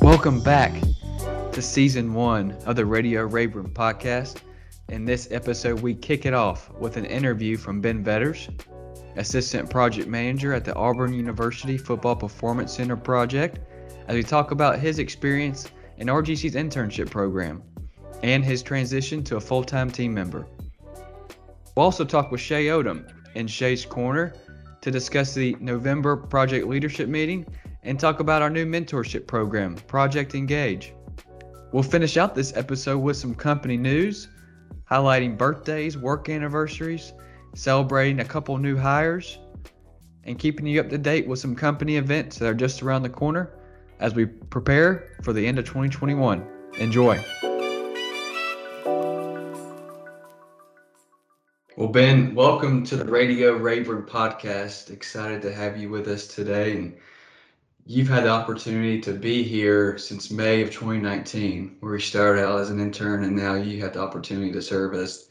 Welcome back to season one of the Radio Rayburn podcast. In this episode, we kick it off with an interview from Ben Vetters, Assistant Project Manager at the Auburn University Football Performance Center project, as we talk about his experience in RGC's internship program and his transition to a full time team member. We'll also talk with Shay Odom in Shay's Corner to discuss the November project leadership meeting and talk about our new mentorship program, Project Engage. We'll finish out this episode with some company news, highlighting birthdays, work anniversaries, celebrating a couple new hires, and keeping you up to date with some company events that are just around the corner as we prepare for the end of 2021. Enjoy. Well, Ben, welcome to the Radio Rayburn podcast. Excited to have you with us today. And you've had the opportunity to be here since May of 2019, where you started out as an intern, and now you have the opportunity to serve as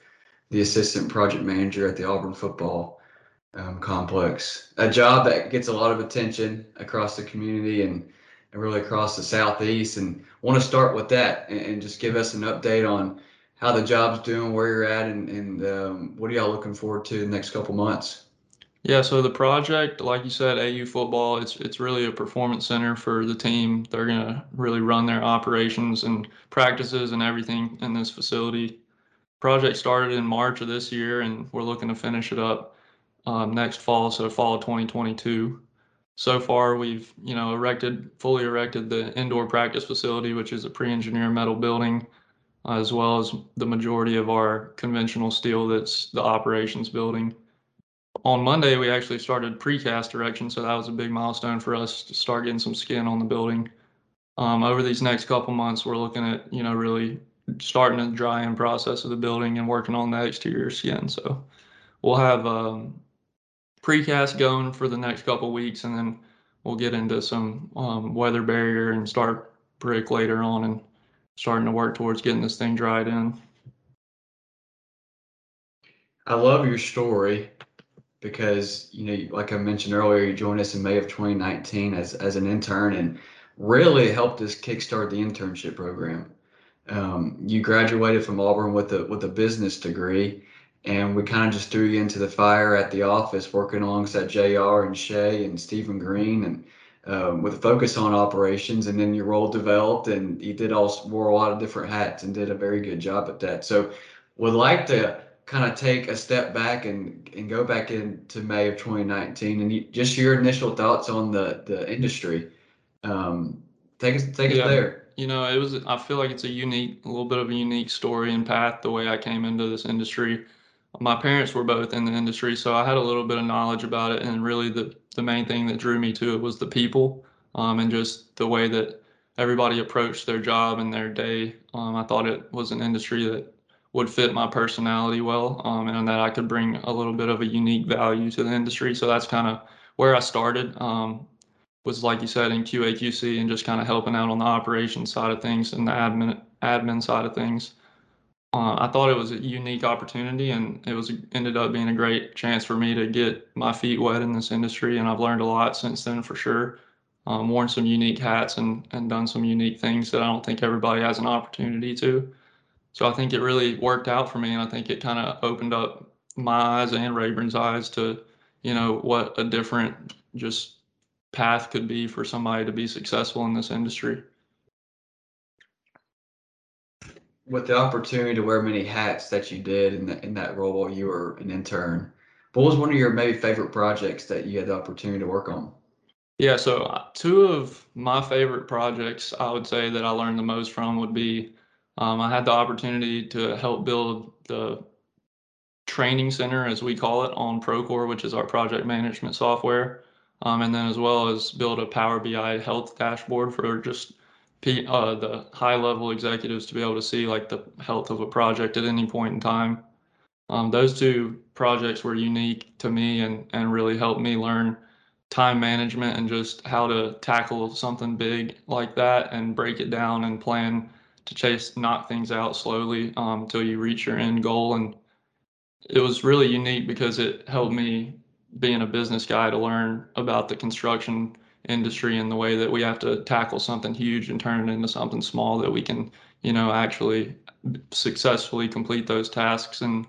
the assistant project manager at the Auburn football um, complex. A job that gets a lot of attention across the community and, and really across the southeast. And want to start with that and, and just give us an update on how the job's doing, where you're at, and, and um, what are y'all looking forward to the next couple months? Yeah, so the project, like you said, AU football, it's it's really a performance center for the team. They're gonna really run their operations and practices and everything in this facility. Project started in March of this year, and we're looking to finish it up um, next fall, so fall of 2022. So far, we've you know erected, fully erected the indoor practice facility, which is a pre-engineered metal building as well as the majority of our conventional steel that's the operations building. On Monday, we actually started precast erection, so that was a big milestone for us to start getting some skin on the building. Um, over these next couple months, we're looking at you know really starting the dry-in process of the building and working on the exterior skin. So we'll have um, precast going for the next couple weeks, and then we'll get into some um, weather barrier and start brick later on and starting to work towards getting this thing dried in. I love your story because you know, like I mentioned earlier, you joined us in May of 2019 as as an intern and really helped us kickstart the internship program. Um, you graduated from Auburn with a with a business degree, and we kind of just threw you into the fire at the office, working alongside Jr. and Shay and Stephen Green and um, with a focus on operations, and then your role developed, and you did all wore a lot of different hats and did a very good job at that. So, would like to kind of take a step back and and go back into May of 2019, and you, just your initial thoughts on the the industry. Um, take us take yeah. us there. You know, it was. I feel like it's a unique, a little bit of a unique story and path the way I came into this industry my parents were both in the industry, so I had a little bit of knowledge about it. And really, the the main thing that drew me to it was the people, um, and just the way that everybody approached their job and their day. Um, I thought it was an industry that would fit my personality well, um, and that I could bring a little bit of a unique value to the industry. So that's kind of where I started. Um, was like you said in QAQC and just kind of helping out on the operations side of things and the admin admin side of things uh, I thought it was a unique opportunity, and it was ended up being a great chance for me to get my feet wet in this industry. And I've learned a lot since then, for sure. Um, worn some unique hats and and done some unique things that I don't think everybody has an opportunity to. So I think it really worked out for me, and I think it kind of opened up my eyes and Rayburn's eyes to, you know, what a different just path could be for somebody to be successful in this industry with the opportunity to wear many hats that you did in, the, in that role while you were an intern, what was one of your maybe favorite projects that you had the opportunity to work on? Yeah, so uh, two of my favorite projects I would say that I learned the most from would be um, I had the opportunity to help build the training center, as we call it, on Procore, which is our project management software. Um, and then as well as build a Power BI health dashboard for just uh, the high level executives to be able to see like the health of a project at any point in time. Um, those two projects were unique to me and, and really helped me learn time management and just how to tackle something big like that and break it down and plan to chase knock things out slowly um, until you reach your end goal and it was really unique because it helped me being a business guy to learn about the construction industry and the way that we have to tackle something huge and turn it into something small that we can, you know, actually successfully complete those tasks. And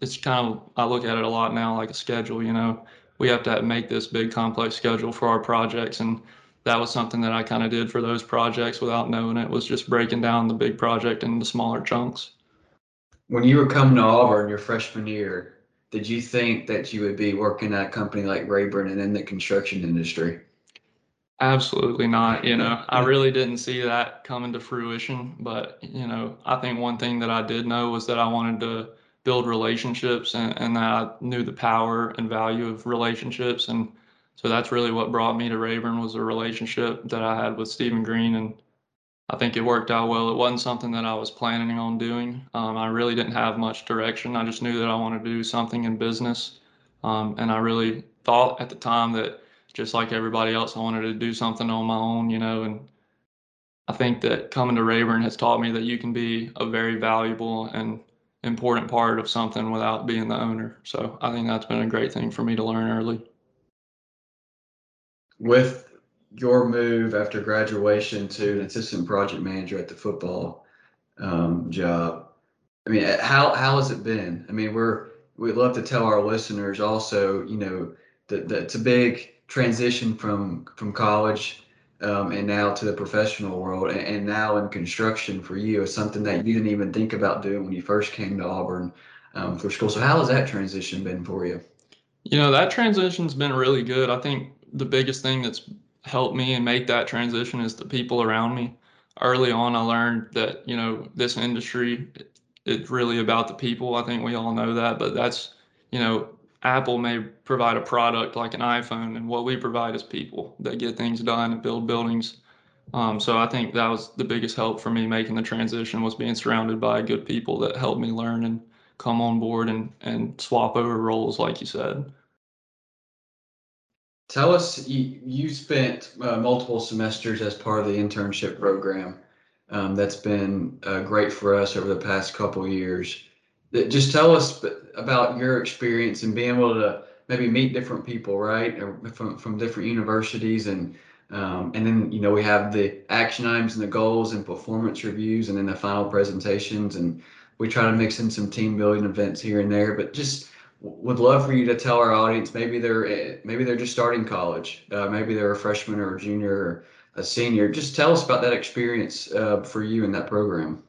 it's kind of, I look at it a lot now like a schedule, you know, we have to make this big complex schedule for our projects. And that was something that I kind of did for those projects without knowing it was just breaking down the big project into smaller chunks. When you were coming to Auburn your freshman year, did you think that you would be working at a company like Rayburn and in the construction industry? Absolutely not. You know, I really didn't see that coming to fruition. But, you know, I think one thing that I did know was that I wanted to build relationships and, and that I knew the power and value of relationships. And so that's really what brought me to Rayburn was a relationship that I had with Stephen Green. And I think it worked out well. It wasn't something that I was planning on doing. Um, I really didn't have much direction. I just knew that I wanted to do something in business. Um, and I really thought at the time that just like everybody else, I wanted to do something on my own, you know, and I think that coming to Rayburn has taught me that you can be a very valuable and important part of something without being the owner. So I think that's been a great thing for me to learn early. With your move after graduation to an assistant project manager at the football um, job, I mean, how how has it been? I mean, we're we'd love to tell our listeners also, you know, that, that it's a big transition from from college um, and now to the professional world and, and, now in construction for you is something that you didn't even think about doing when you first came to Auburn um, for school. So how has that transition been for you? You know, that transition's been really good. I think the biggest thing that's helped me and make that transition is the people around me. Early on, I learned that, you know, this industry, it's really about the people. I think we all know that, but that's, you know, Apple may provide a product like an iPhone, and what we provide is people that get things done and build buildings. Um, so I think that was the biggest help for me making the transition was being surrounded by good people that helped me learn and come on board and and swap over roles, like you said. Tell us, you, you spent uh, multiple semesters as part of the internship program. Um, that's been uh, great for us over the past couple years just tell us about your experience and being able to maybe meet different people, right, from from different universities, and um, and then you know we have the action items and the goals and performance reviews, and then the final presentations, and we try to mix in some team building events here and there. But just would love for you to tell our audience maybe they're eh, maybe they're just starting college, uh, maybe they're a freshman or a junior or a senior. Just tell us about that experience uh, for you in that program.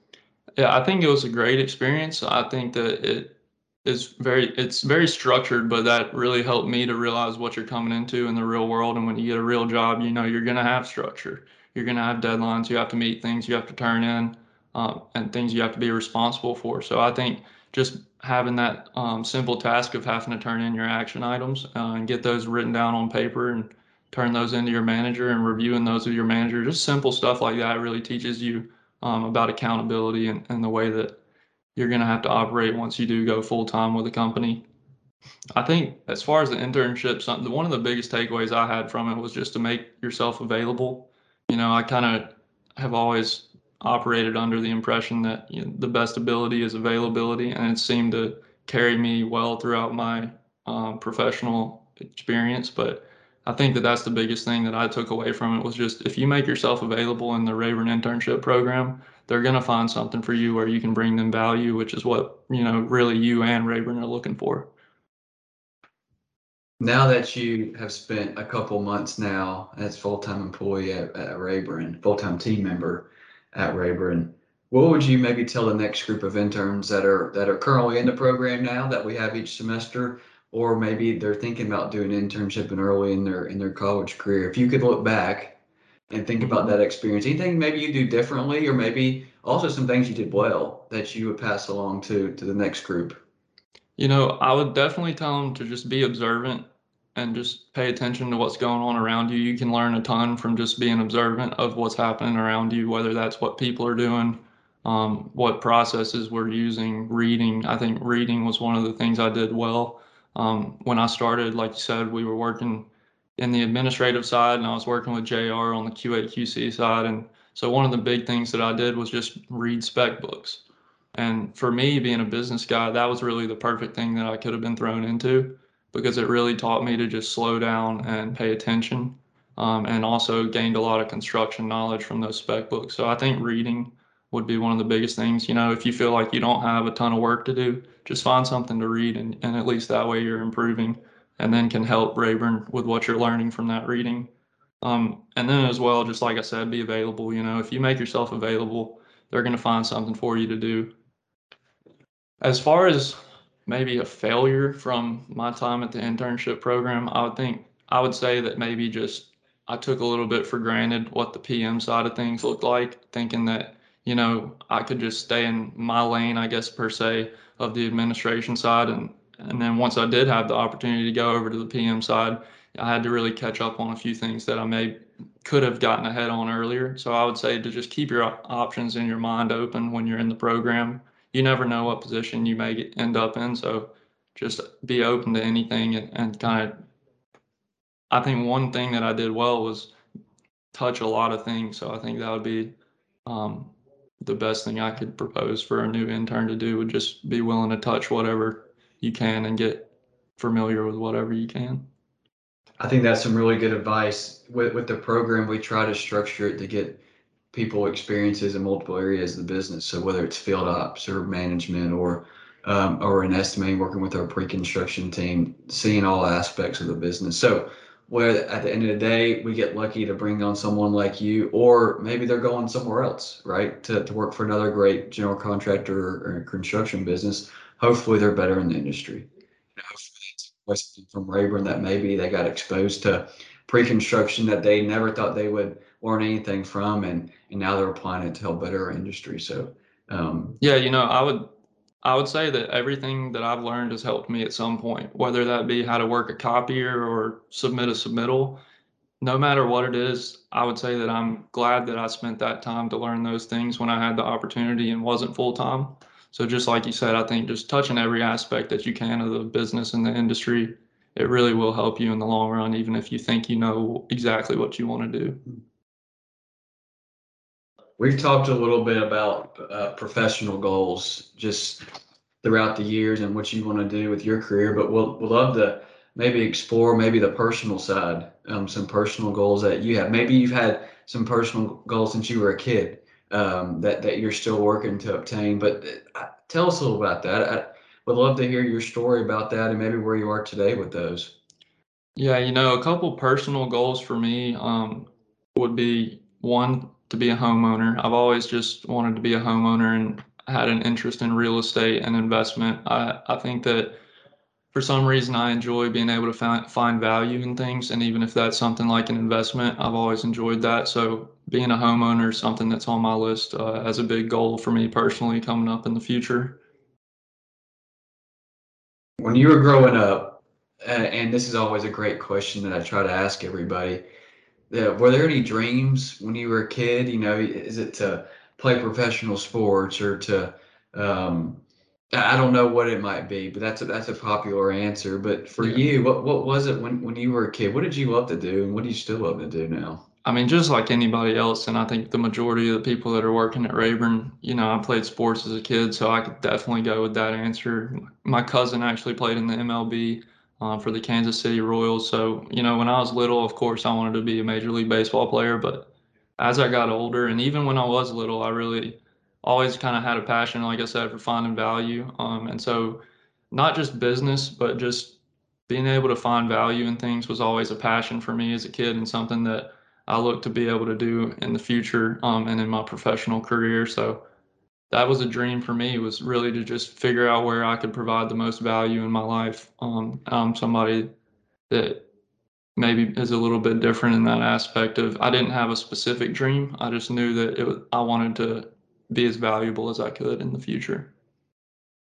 Yeah, I think it was a great experience. I think that it is very it's very structured, but that really helped me to realize what you're coming into in the real world. And when you get a real job, you know you're gonna have structure. You're gonna have deadlines. You have to meet things. You have to turn in, um, and things you have to be responsible for. So I think just having that um, simple task of having to turn in your action items uh, and get those written down on paper and turn those into your manager and reviewing those with your manager, just simple stuff like that really teaches you um, about accountability and, and the way that you're going to have to operate once you do go full time with a company. I think as far as the internship, something one of the biggest takeaways I had from it was just to make yourself available. You know, I kind of have always operated under the impression that you know, the best ability is availability, and it seemed to carry me well throughout my um, professional experience. But I think that that's the biggest thing that I took away from it was just if you make yourself available in the Rayburn internship program, they're going to find something for you where you can bring them value, which is what, you know, really you and Rayburn are looking for. Now that you have spent a couple months now as full-time employee at, at Rayburn, full-time team member at Rayburn, what would you maybe tell the next group of interns that are that are currently in the program now that we have each semester or maybe they're thinking about doing an internship and early in their in their college career. If you could look back and think about that experience, anything maybe you do differently, or maybe also some things you did well that you would pass along to to the next group. You know, I would definitely tell them to just be observant and just pay attention to what's going on around you. You can learn a ton from just being observant of what's happening around you, whether that's what people are doing, um, what processes we're using, reading. I think reading was one of the things I did well. Um, when I started, like you said, we were working in the administrative side and I was working with JR on the QA QC side. And so one of the big things that I did was just read spec books. And for me, being a business guy, that was really the perfect thing that I could have been thrown into because it really taught me to just slow down and pay attention. Um, and also gained a lot of construction knowledge from those spec books. So I think reading would be one of the biggest things. You know, if you feel like you don't have a ton of work to do, just find something to read, and, and at least that way you're improving and then can help Rayburn with what you're learning from that reading. Um, and then as well, just like I said, be available. You know, if you make yourself available, they're going to find something for you to do. As far as maybe a failure from my time at the internship program, I would think I would say that maybe just I took a little bit for granted what the PM side of things looked like, thinking that you know I could just stay in my lane, I guess per se, of the administration side, and and then once I did have the opportunity to go over to the PM side, I had to really catch up on a few things that I may could have gotten ahead on earlier. So I would say to just keep your options in your mind open when you're in the program. You never know what position you may get, end up in, so just be open to anything and, and kind of. I think one thing that I did well was touch a lot of things, so I think that would be um, the best thing I could propose for a new intern to do would just be willing to touch whatever you can and get familiar with whatever you can. I think that's some really good advice. With with the program, we try to structure it to get people experiences in multiple areas of the business. So whether it's field ops or management or um, or in estimating, working with our pre-construction team, seeing all aspects of the business. So where at the end of the day, we get lucky to bring on someone like you, or maybe they're going somewhere else, right? To, to work for another great general contractor or, or construction business. Hopefully they're better in the industry. You know, from Rayburn that maybe they got exposed to pre-construction that they never thought they would learn anything from, and and now they're applying it to help better our industry. So um, yeah, you know, I would I would say that everything that I've learned has helped me at some point, whether that be how to work a copier or submit a submittal. No matter what it is, I would say that I'm glad that I spent that time to learn those things when I had the opportunity and wasn't full time. So just like you said, I think just touching every aspect that you can of the business and the industry, it really will help you in the long run, even if you think you know exactly what you want to do. Hmm. We've talked a little bit about uh, professional goals just throughout the years and what you want to do with your career, but we'll, we'll love to maybe explore maybe the personal side, um, some personal goals that you have. Maybe you've had some personal goals since you were a kid um, that that you're still working to obtain. But uh, tell us a little about that. I would love to hear your story about that and maybe where you are today with those. Yeah, you know, a couple personal goals for me um, would be one to be a homeowner. I've always just wanted to be a homeowner and had an interest in real estate and investment. I, I think that for some reason I enjoy being able to find, find value in things. And even if that's something like an investment, I've always enjoyed that. So being a homeowner is something that's on my list uh, as a big goal for me personally coming up in the future. When you were growing up, uh, and this is always a great question that I try to ask everybody, uh, were there any dreams when you were a kid? You know, is it to play professional sports or to um, I don't know what it might be, but that's a, that's a popular answer. But for yeah. you, what what was it when when you were a kid? What did you love to do, and what do you still love to do now? I mean, just like anybody else, and I think the majority of the people that are working at Rayburn, you know, I played sports as a kid, so I could definitely go with that answer. My cousin actually played in the MLB uh, for the Kansas City Royals, so you know, when I was little, of course, I wanted to be a major league baseball player. But as I got older, and even when I was little, I really always kind of had a passion, like I said, for finding value. Um, and so not just business, but just being able to find value in things was always a passion for me as a kid and something that I look to be able to do in the future um, and in my professional career. So that was a dream for me was really to just figure out where I could provide the most value in my life. Um, I'm somebody that maybe is a little bit different in that aspect of I didn't have a specific dream. I just knew that it I wanted to be as valuable as I could in the future.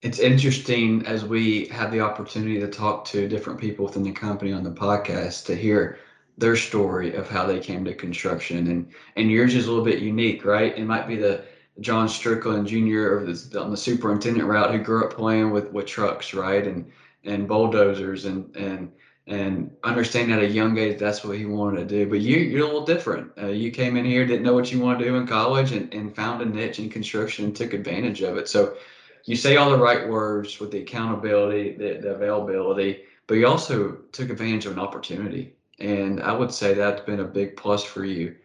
It's interesting as we have the opportunity to talk to different people within the company on the podcast to hear their story of how they came to construction and and yours is a little bit unique, right? It might be the John Strickland Jr. on the superintendent route who grew up playing with with trucks, right? And and bulldozers and and and understanding at a young age that's what he wanted to do. But you, you're a little different. Uh, you came in here, didn't know what you wanted to do in college, and, and found a niche in construction and took advantage of it. So, you say all the right words with the accountability, the, the availability, but you also took advantage of an opportunity. And I would say that's been a big plus for you.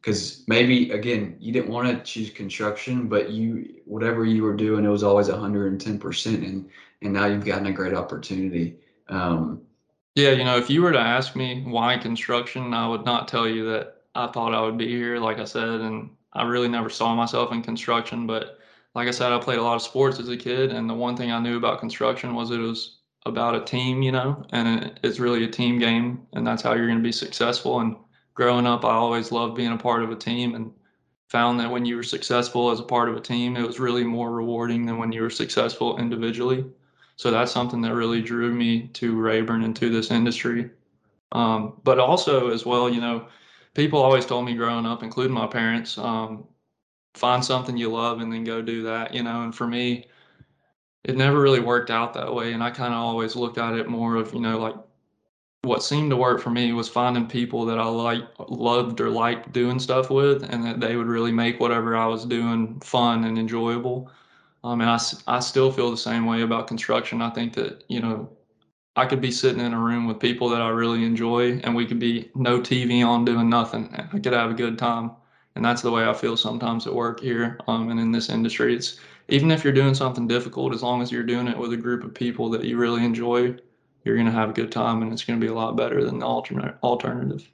Because maybe, again, you didn't want to choose construction, but you, whatever you were doing, it was always 110%. And, and now you've gotten a great opportunity. Um, yeah, you know, if you were to ask me why construction, I would not tell you that I thought I would be here, like I said, and I really never saw myself in construction. But like I said, I played a lot of sports as a kid, and the one thing I knew about construction was it was about a team, you know, and it's really a team game, and that's how you're going to be successful. And growing up, I always loved being a part of a team, and found that when you were successful as a part of a team, it was really more rewarding than when you were successful individually. So that's something that really drew me to Rayburn and to this industry. Um, but also, as well, you know, people always told me growing up, including my parents, um, find something you love and then go do that, you know. And for me, it never really worked out that way. And I kind of always looked at it more of, you know, like what seemed to work for me was finding people that I like loved or liked doing stuff with and that they would really make whatever I was doing fun and enjoyable. Um, and I, I still feel the same way about construction. I think that, you know, I could be sitting in a room with people that I really enjoy and we could be no TV on doing nothing. I could have a good time. And that's the way I feel sometimes at work here um, and in this industry. It's even if you're doing something difficult, as long as you're doing it with a group of people that you really enjoy, you're going to have a good time and it's going to be a lot better than the alternate alternative.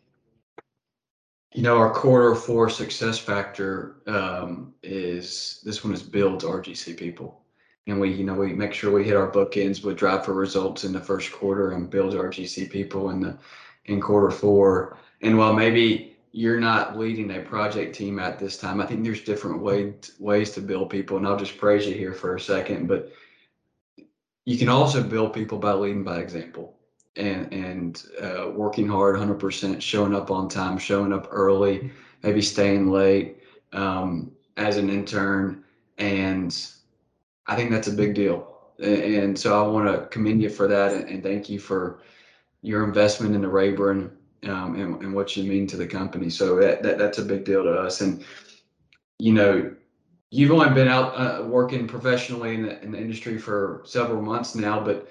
You know, our quarter four success factor um, is this one is build RGC people. And we, you know, we make sure we hit our bookends with drive for results in the first quarter and build RGC people in the in quarter four. And while maybe you're not leading a project team at this time, I think there's different way, ways to build people. And I'll just praise you here for a second, but you can also build people by leading by example and and uh, working hard 100% showing up on time showing up early maybe staying late um, as an intern. And i think that's a big deal. And so i want to commend you for that and, thank you for your investment in the rayburn um, and, and what you mean to the company. So that, that that's a big deal to us. And you know you've only been out uh, working professionally in the, in the industry for several months now but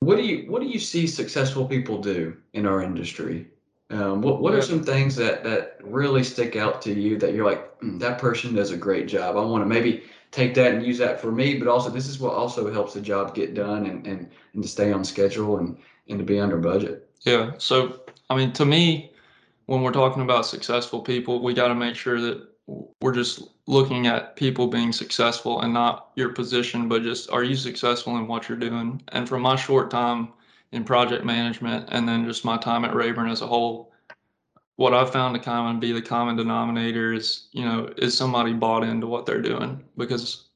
what do you what do you see successful people do in our industry? Um, what what are some things that that really stick out to you that you're like mm, that person does a great job? I want to maybe take that and use that for me, but also this is what also helps the job get done and and, and to stay on schedule and and to be under budget. Yeah. So I mean, to me, when we're talking about successful people, we got to make sure that we're just looking at people being successful and not your position, but just are you successful in what you're doing? And from my short time in project management and then just my time at Rayburn as a whole, what I've found to of be the common denominator is, you know, is somebody bought into what they're doing? Because,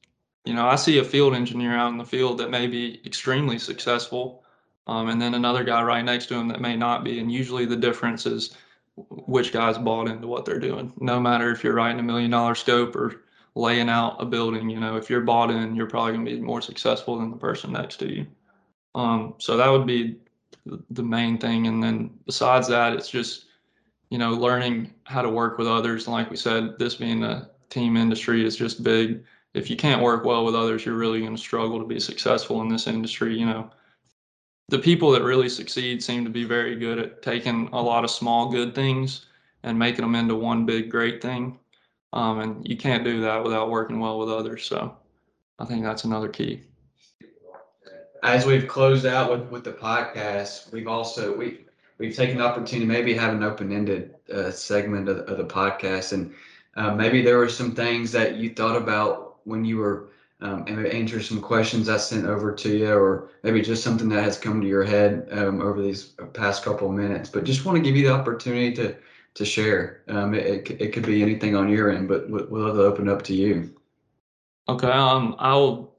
you know, I see a field engineer out in the field that may be extremely successful, um, and then another guy right next to him that may not be. And usually the difference is which guy's bought into what they're doing. No matter if you're writing a million dollar scope or laying out a building, you know, if you're bought in, you're probably going to be more successful than the person next to you. Um, so that would be the main thing. And then besides that, it's just, you know, learning how to work with others. And like we said, this being a team industry is just big. If you can't work well with others, you're really going to struggle to be successful in this industry. You know, the people that really succeed seem to be very good at taking a lot of small good things and making them into one big great thing. Um, and you can't do that without working well with others. So I think that's another key. As we've closed out with, with the podcast, we've also we we've taken the opportunity maybe have an open-ended uh, segment of, of, the podcast, and uh, maybe there were some things that you thought about when you were um, and answer some questions I sent over to you, or maybe just something that has come to your head um, over these past couple of minutes. But just want to give you the opportunity to to share. Um, it, it, it could be anything on your end, but we'll, we'll open up to you. Okay. Um, I'll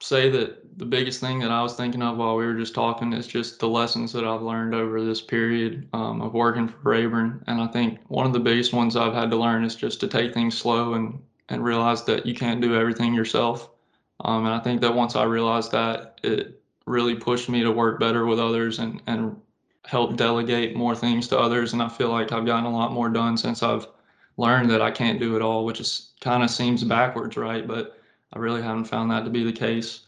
say that the biggest thing that I was thinking of while we were just talking is just the lessons that I've learned over this period um, of working for Rayburn. And I think one of the biggest ones I've had to learn is just to take things slow and and realize that you can't do everything yourself. Um, and I think that once I realized that, it really pushed me to work better with others and, and help delegate more things to others. And I feel like I've gotten a lot more done since I've learned that I can't do it all, which is kind of seems backwards, right? But I really haven't found that to be the case.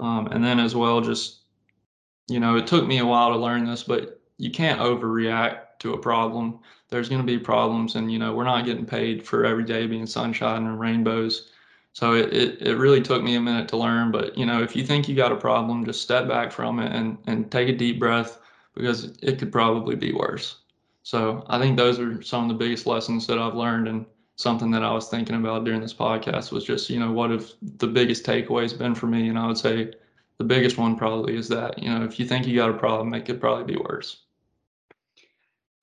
Um, and then as well, just you know, it took me a while to learn this, but you can't overreact to a problem. There's going to be problems, and you know, we're not getting paid for every day being sunshine and rainbows. So it, it, it really took me a minute to learn. But you know, if you think you got a problem, just step back from it and and take a deep breath because it could probably be worse. So I think those are some of the biggest lessons that I've learned and something that I was thinking about during this podcast was just, you know, what have the biggest takeaways been for me? And I would say the biggest one probably is that, you know, if you think you got a problem, it could probably be worse.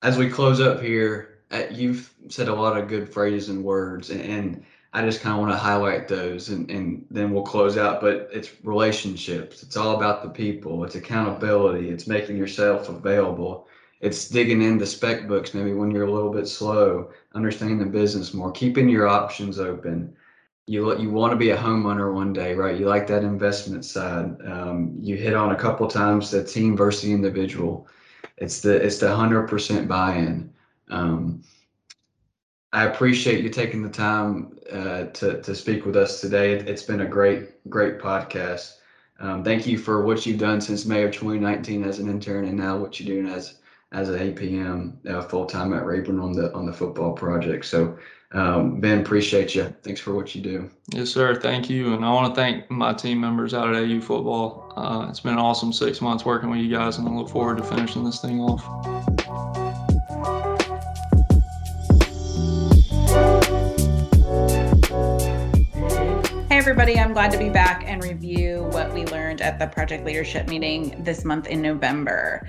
As we close up here, uh, you've said a lot of good phrases and words, and, and I just kind of want to highlight those and, and then we'll close out. But it's relationships, it's all about the people, it's accountability, it's making yourself available it's digging into spec books maybe when you're a little bit slow, understanding the business more, keeping your options open. You you want to be a homeowner one day, right? You like that investment side. Um, you hit on a couple times the team versus the individual. It's the it's the hundred percent buy-in. Um, I appreciate you taking the time uh, to to speak with us today. It's been a great great podcast. Um, thank you for what you've done since May of 2019 as an intern, and now what you're doing as as an APM uh, full time at Rayburn on the on the football project. So um, Ben, appreciate you. Thanks for what you do. Yes, sir. Thank you, and I want to thank my team members out at AU Football. Uh, it's been an awesome six months working with you guys, and I look forward to finishing this thing off. Everybody, I'm glad to be back and review what we learned at the project leadership meeting this month in November.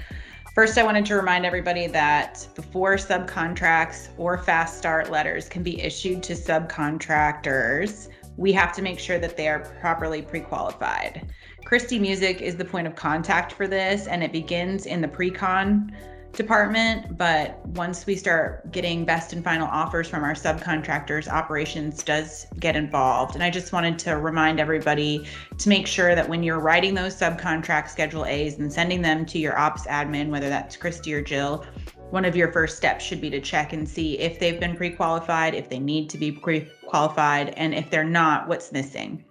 First, I wanted to remind everybody that before subcontracts or fast start letters can be issued to subcontractors, we have to make sure that they are properly pre qualified. Christy Music is the point of contact for this, and it begins in the pre con department, but once we start getting best and final offers from our subcontractors, operations does get involved. And I just wanted to remind everybody to make sure that when you're writing those subcontract schedule A's and sending them to your ops admin, whether that's Christy or Jill, one of your first steps should be to check and see if they've been pre-qualified, if they need to be pre-qualified, and if they're not, what's missing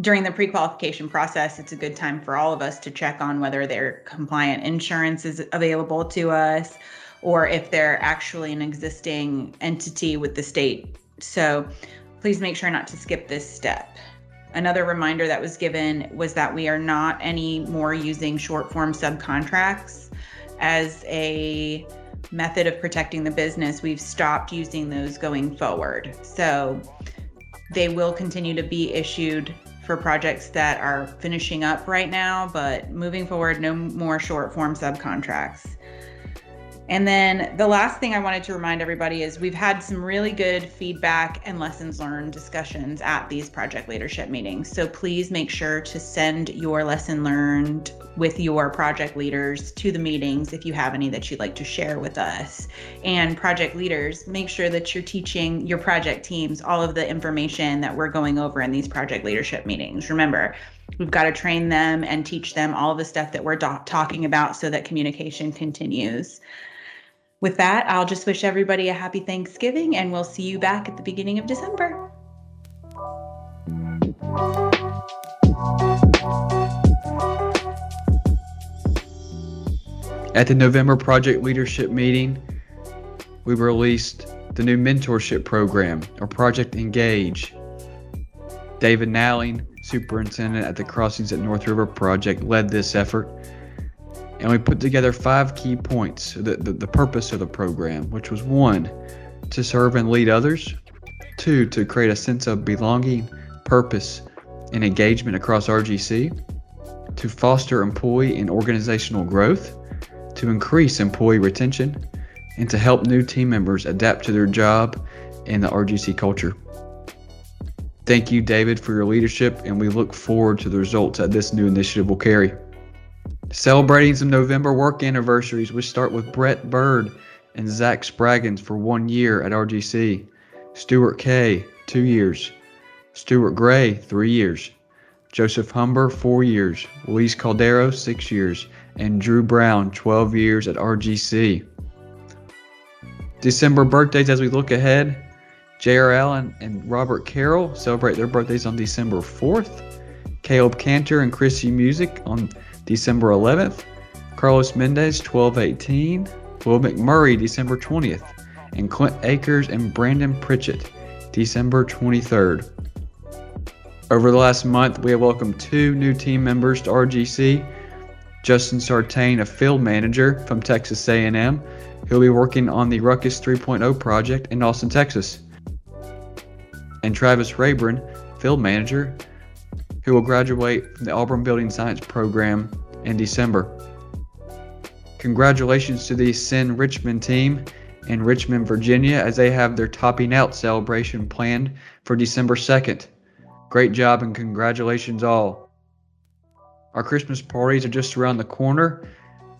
during the pre-qualification process it's a good time for all of us to check on whether their compliant insurance is available to us or if they're actually an existing entity with the state. So please make sure not to skip this step. Another reminder that was given was that we are not anymore using short form subcontracts. As a method of protecting the business we've stopped using those going forward. So they will continue to be issued for projects that are finishing up right now, but moving forward, no more short form subcontracts. And then the last thing I wanted to remind everybody is we've had some really good feedback and lessons learned discussions at these project leadership meetings. So please make sure to send your lesson learned with your project leaders to the meetings if you have any that you'd like to share with us. And project leaders, make sure that you're teaching your project teams all of the information that we're going over in these project leadership meetings. Remember, We've got to train them and teach them all the stuff that we're do- talking about so that communication continues with that, I'll just wish everybody a happy Thanksgiving and we'll see you back at the beginning of December. At the November Project Leadership Meeting, we released the new mentorship program, or Project Engage. David Nowling, superintendent at the Crossings at North River Project, led this effort and we put together five key points the, the, the, purpose of the program which was one to serve and lead others. Two to create a sense of belonging purpose and engagement across rgc to foster employee and organizational growth. To increase employee retention. And to help new team members adapt to their job and the rgc culture. Thank you david for your leadership and we look forward to the results that this new initiative will carry Celebrating some November work anniversaries, we start with Brett Bird and Zach Spraggins for one year at RGC, Stuart Kay, two years, Stuart Gray, three years, Joseph Humber, four years, Luis Caldero, six years, and Drew Brown, 12 years at RGC. December birthdays as we look ahead J.R. Allen and Robert Carroll celebrate their birthdays on December 4th. Caleb Cantor and Chrissy Music on December 11th. Carlos Mendez, 1218. Will McMurray, December 20th. And Clint Akers and Brandon Pritchett, December 23rd. Over the last month, we have welcomed two new team members to RGC. Justin Sartain, a field manager from Texas A&M, who'll be working on the Ruckus 3.0 project in Austin, Texas. And Travis Rayburn, field manager, who will graduate from the Auburn Building Science program in December. Congratulations to the Sin Richmond team in Richmond, Virginia, as they have their topping out celebration planned for December 2nd. Great job and congratulations all. Our Christmas parties are just around the corner.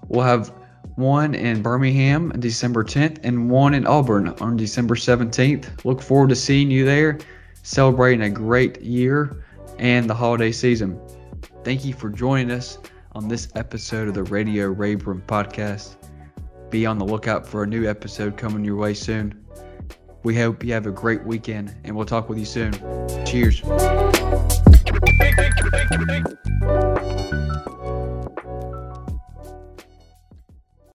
We'll have one in Birmingham on December 10th and one in Auburn on December 17th. Look forward to seeing you there, celebrating a great year and the holiday season. Thank you for joining us on this episode of the Radio Rayburn podcast. Be on the lookout for a new episode coming your way soon. We hope you have a great weekend and we'll talk with you soon. Cheers.